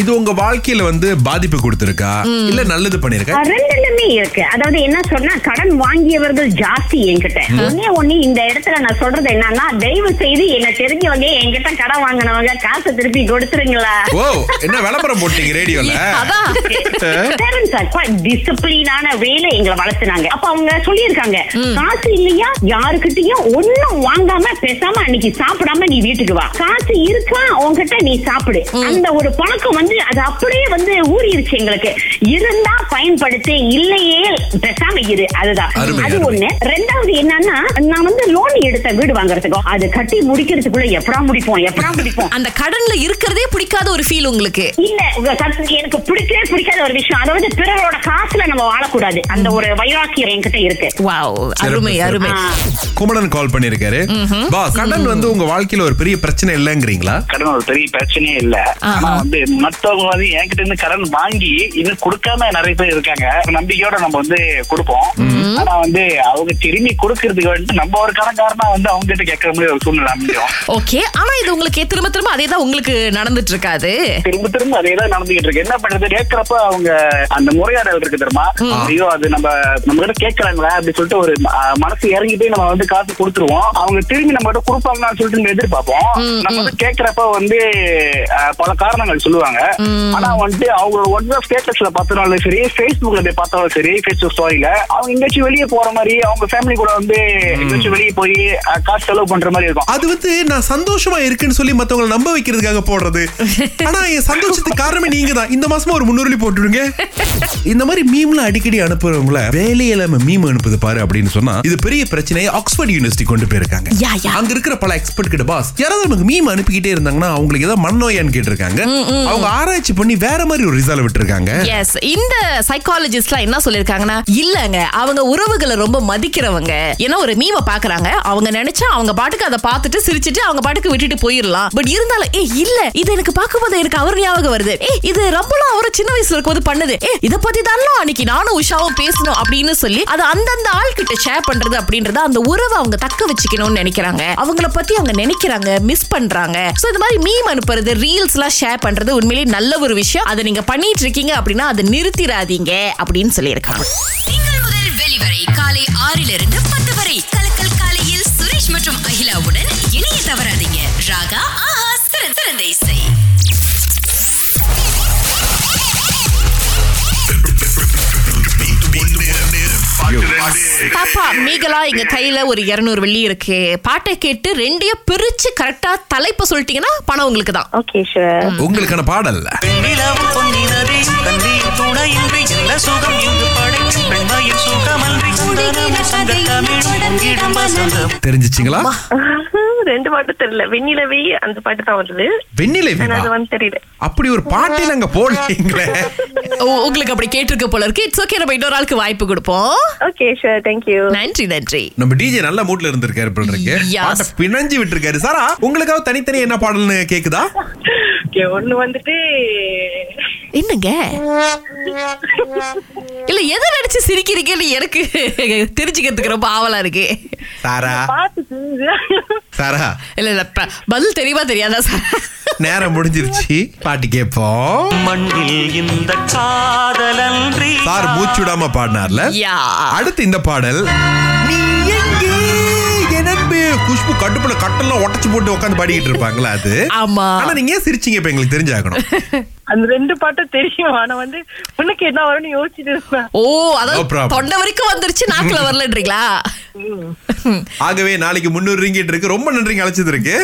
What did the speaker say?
இது உங்க வாழ்க்கையில வந்து பாதிப்பு கொடுத்திருக்கா? இல்ல நல்லது பண்ணிருக்கா ரெண்டுலுமே இருக்கு. அதாவது என்ன சொன்னா கடன் வாங்கியவர்கள் ஜாஸ்தி என்கிட்ட. ஒன்னே ஒண்ணு இந்த இடத்துல நான் சொல்றது என்னன்னா தயவு செய்து என்ன தெரிஞ்சவங்க என்கிட்ட கடன் வாங்கினவங்க காசு திருப்பி கொடுத்துருங்களா? ஓ என்ன விளம்பரம் போட்டீங்க ரேடியோல? டிசிப்ளினான வேலை எங்களை வளர்த்துனாங்க. அப்ப அவங்க சொல்லியிருக்காங்க காசு இல்லையா? யாருக்கிட்டயும் ஒண்ணும் வாங்காம பேசாம அன்னைக்கு சாப்பிடாம நீ வீட்டுக்கு வா. காசு இருக்கா? உன்கிட்ட நீ சாப்பிடு. அந்த ஒரு பழக்கம் வந்து அது அப்படியே வந்து ஊறிடுச்சு எங்களுக்கு. இருந்தா பயன்படுத்து இல்லையே பேசாம இரு. அதுதான். அது. ஒண்ணு. ரெண்டாவது என்னன்னா நான் வந்து லோன் எடுத்த வீடு வாங்குறதுக்கும் அது கட்டி முடிக்கிறதுக்குள்ள எப்படா முடிப்போம் எப்படா முடிப்போம்? அந்த கடன்ல இருக்கிறதே பிடிக்காத ஒரு ஃபீல் உங்களுக்கு. இல்ல எனக்கு பிடிக்கவே பிடிக்காத ஒரு விஷயம். அதாவது பிறரோட காசுல நம்ம வாழக்கூடாது. அந்த ஒரு வைராக்கியம் என்கிட்ட இருக்கு. வாவ் அருமை. அருமை. குமரன் கால் பண்ணிருக்காரு கடன் வந்து உங்க வாழ்க்கையில ஒரு பெரிய பிரச்சனை இல்லைங்கிறீங்களா? கடன் ஒரு பெரிய பிரச்சனையே இல்ல. ஆனா வந்து மத்தவங்க வந்து என்கிட்ட இருந்து கடன் வாங்கி இன்னும் கொடுக்காம நிறைய பேர் இருக்காங்க. நம்பிக்கையோட நம்ம வந்து கொடுப்போம். ஆனா வந்து அவங்க திரும்பி கொடுக்கறதுக்கு வந்து நம்ம ஒரு கணக்காரனா வந்து அவங்க கிட்ட கேட்கற மாதிரி ஒரு சூழ்நிலை அமைஞ்சிடும் ஓகே. ஆனா இது உங்களுக்கு திரும்ப திரும்ப அதே தான் உங்களுக்கு நடந்துட்டு இருக்காது திரும்ப திரும்ப அதே தான் நடந்துகிட்டு இருக்கு என்ன பண்றது? கேட்கறப்ப அவங்க அந்த முறையாடல் இருக்கு தெரியுமா? ஐயோ அது நம்ம நம்ம கிட்ட கேட்கறாங்களா அப்படி சொல்லிட்டு ஒரு மனசு இறங்கிட்டு நம்ம வந்து காசு கொடுத்துருவோம். அவங்க திரும்பி நம்ம கிட்ட கொடுப்பாங்கன்னு சொல்லிட்டு எதிர்பார்ப்போம். நம்ம வந்து கேட்கறப்ப வந்து பல காரணங்கள் சொல்லுவாங்க. ஆனா வந்துட்டு அவங்க வாட்ஸ்அப் ஸ்டேட்டஸ்ல பார்த்தாலும் சரி ஃபேஸ்புக்ல போய் பார்த்தாலும் சரி ஃபேஸ்புக் ஸ்டோரியில அவங்க எங்கேயாச்சும் வெளியே போற மாதிரி அவங்க ஃபேமிலி கூட வந்து எங்கேயாச்சும் வெளியே போய் காசு செலவு பண்ற மாதிரி இருக்கும். அது வந்து நான் சந்தோஷமா இருக்குன்னு சொல்லி மத்தவங்களை நம்ப வைக்கிறதுக்காக போடுறது. ஆனா என் சந்தோஷத்துக்கு காரணமே நீங்க தான் இந்த மாசமா ஒரு முன்னூறு போட்டுடுங்க. இந்த மாதிரி மீம்ல அடிக்கடி அனுப்புறவங்கள வேலையில மீம் அனுப்புது பாரு அப்படின்னு சொன்னா இது பெரிய பிரச்சனையை ஆக்ஸ்போர்ட் யூனிவர்சிட்டி கொண்டு போயிருக்காங்க. அங்க இருக்கிற பல எக்ஸ்பர்ட் கிட்ட பாஸ் யாராவது நமக்கு மீம் அனுப்பிக்கிட்டே இருந்தாங்கன்னா அவங்களுக்கு ஏதாவது மண்ணோயான்னு கேட்டிருக்காங்க. அவங்க ஆராய்ச்சி பண்ணி வேற மாதிரி ஒரு ரிசல்ட் விட்டுருக்காங்க. எஸ் இந்த சைக்காலஜிஸ்ட்லாம் என்ன சொல்லிருக்காங்கன்னா இல்லங்க அவங்க உறவுகளை ரொம்ப மதிக்கிறவங்க. ஏன்னா ஒரு மீம பாக்குறாங்க அவங்க நினைச்சா அவங்க பாட்டுக்கு அதை பார்த்துட்டு சிரிச்சிட்டு அவங்க பாட்டுக்கு விட்டுட்டு போயிடலாம். பட் இருந்தாலும் ஏ இல்ல இது எனக்கு பார்க்கும்போது எனக்கு அவர் ஞாபகம் வருது. ஏ இது ரப்பலாம் அவர் சின்ன வயசுல இருக்கும்போது பண்ணுது. ஏ இத பத்தி தானே அன்னைக்கு நானும் உஷாவும் பேசணும் அப்படின்னு சொல்லி அது அந்தந்த ஆள் கிட்ட ஷேர் பண்றது அப்படின்றத அந்த உறவை அவங்க தக்க வச்சுக்கணும்னு நினைக்கிறாங்க. அவங்கள பத்தி அவங்க நினைக்கிறாங்க மிஸ் பண்றாங்க. சோ இந்த மாதிரி மீம் அனுப்புறது ரீல்ஸ் எல்லாம் ஷேர் பண்றது உண்மையிலேயே நல்ல ஒரு விஷயம். அதை நீங்க பண்ணிட்டு இருக்கீங்க அப்படின்னா அதை நிறுத்திடாதீங்க அப்படின்னு சொல்லியிருக்காங்க. திங்கள் முதல் வெளிவரை காலை ஆறிலிருந்து பாப்பா மீகலா எங்க கையில ஒரு 200 வெள்ளி இருக்கு. பாட்டை கேட்டு ரெண்டையும் பிரிச்சு கரெக்டா தலைப்பு சொல்லிட்டீங்கன்னா பணம் உங்களுக்கு தான். ஓகே ஷூர் உங்களுக்கான பாடல் நிலவும் பொன்னினதே கண்ணீர் துணையின்றி என்ன சுகம் இங்கு படைக்கும் பெண்மையின் சுகமன்றி சந்தனமும் சங்க தமிழ் பொங்கிடும் வசந்தம். தெரிஞ்சிச்சிங்களா? ரெண்டு பாட்டு தெரியல. வெண்ணிலவே அந்த பாட்டு தான் வருது. வெண்ணிலை ஆனா அது? வந்து தெரியல. அப்படி ஒரு பாட்டை நாங்க போடுறீங்களே உ- உங்களுக்கு அப்படி கேட்டிருக்க போல இருக்கு. இட்ஸ் ஓகே நம்ம இன்னொரு ஆளுக்கு வாய்ப்பு கொடுப்போம். ஓகே ஷூர் தேங்க்யூ நன்றி நன்றி. நம்ம டிஜே நல்ல மூட்ல இருந்திருக்காரு போல இருக்கு. பாட்டை பிணைஞ்சு விட்டுருக்காரு. சாரா உங்களுக்காக தனித்தனி என்ன பாடல்னு கேக்குதா? ஓகே ஒண்ணு வந்துட்டு என்னங்க? இல்ல எதை நினைச்சு சிரிக்கிறீங்கன்னு எனக்கு தெரிஞ்சுக்கிறதுக்கு ரொம்ப ஆவலா இருக்கு. சாரா. சாரா. இல்ல இல்ல பதில் தெரியுமா தெரியாதா சார்? நேரம் முடிஞ்சிருச்சு. பாட்டு கேட்போம் மண்ணில் இந்த காதலன்றி சார் மூச்சு விடாம பாடினார்ல? யா. அடுத்து இந்த பாடல். நீ அன்பு குஷ்பு கட்டுப்புல கட்டெல்லாம் உடைச்சு போட்டு உட்காந்து பாடிக்கிட்டு இருப்பாங்களா அது? ஆமா. ஆனா நீங்க ஏன் சிரிச்சீங்க இப்ப எங்களுக்கு தெரிஞ்சாகணும். அந்த ரெண்டு பாட்டும் தெரியும்? ஆனா வந்து உனக்கு என்ன வரும்னு யோசிச்சுட்டு இருந்தேன். ஓ அதாவது. தொண்டை வரைக்கும் வந்துருச்சு நாக்குல வரலன்றீங்களா? ஆகவே நாளைக்கு முன்னூறு ரிங்கிட் இருக்கு. ரொம்ப நன்றிங்க அழைச்சது இருக்கு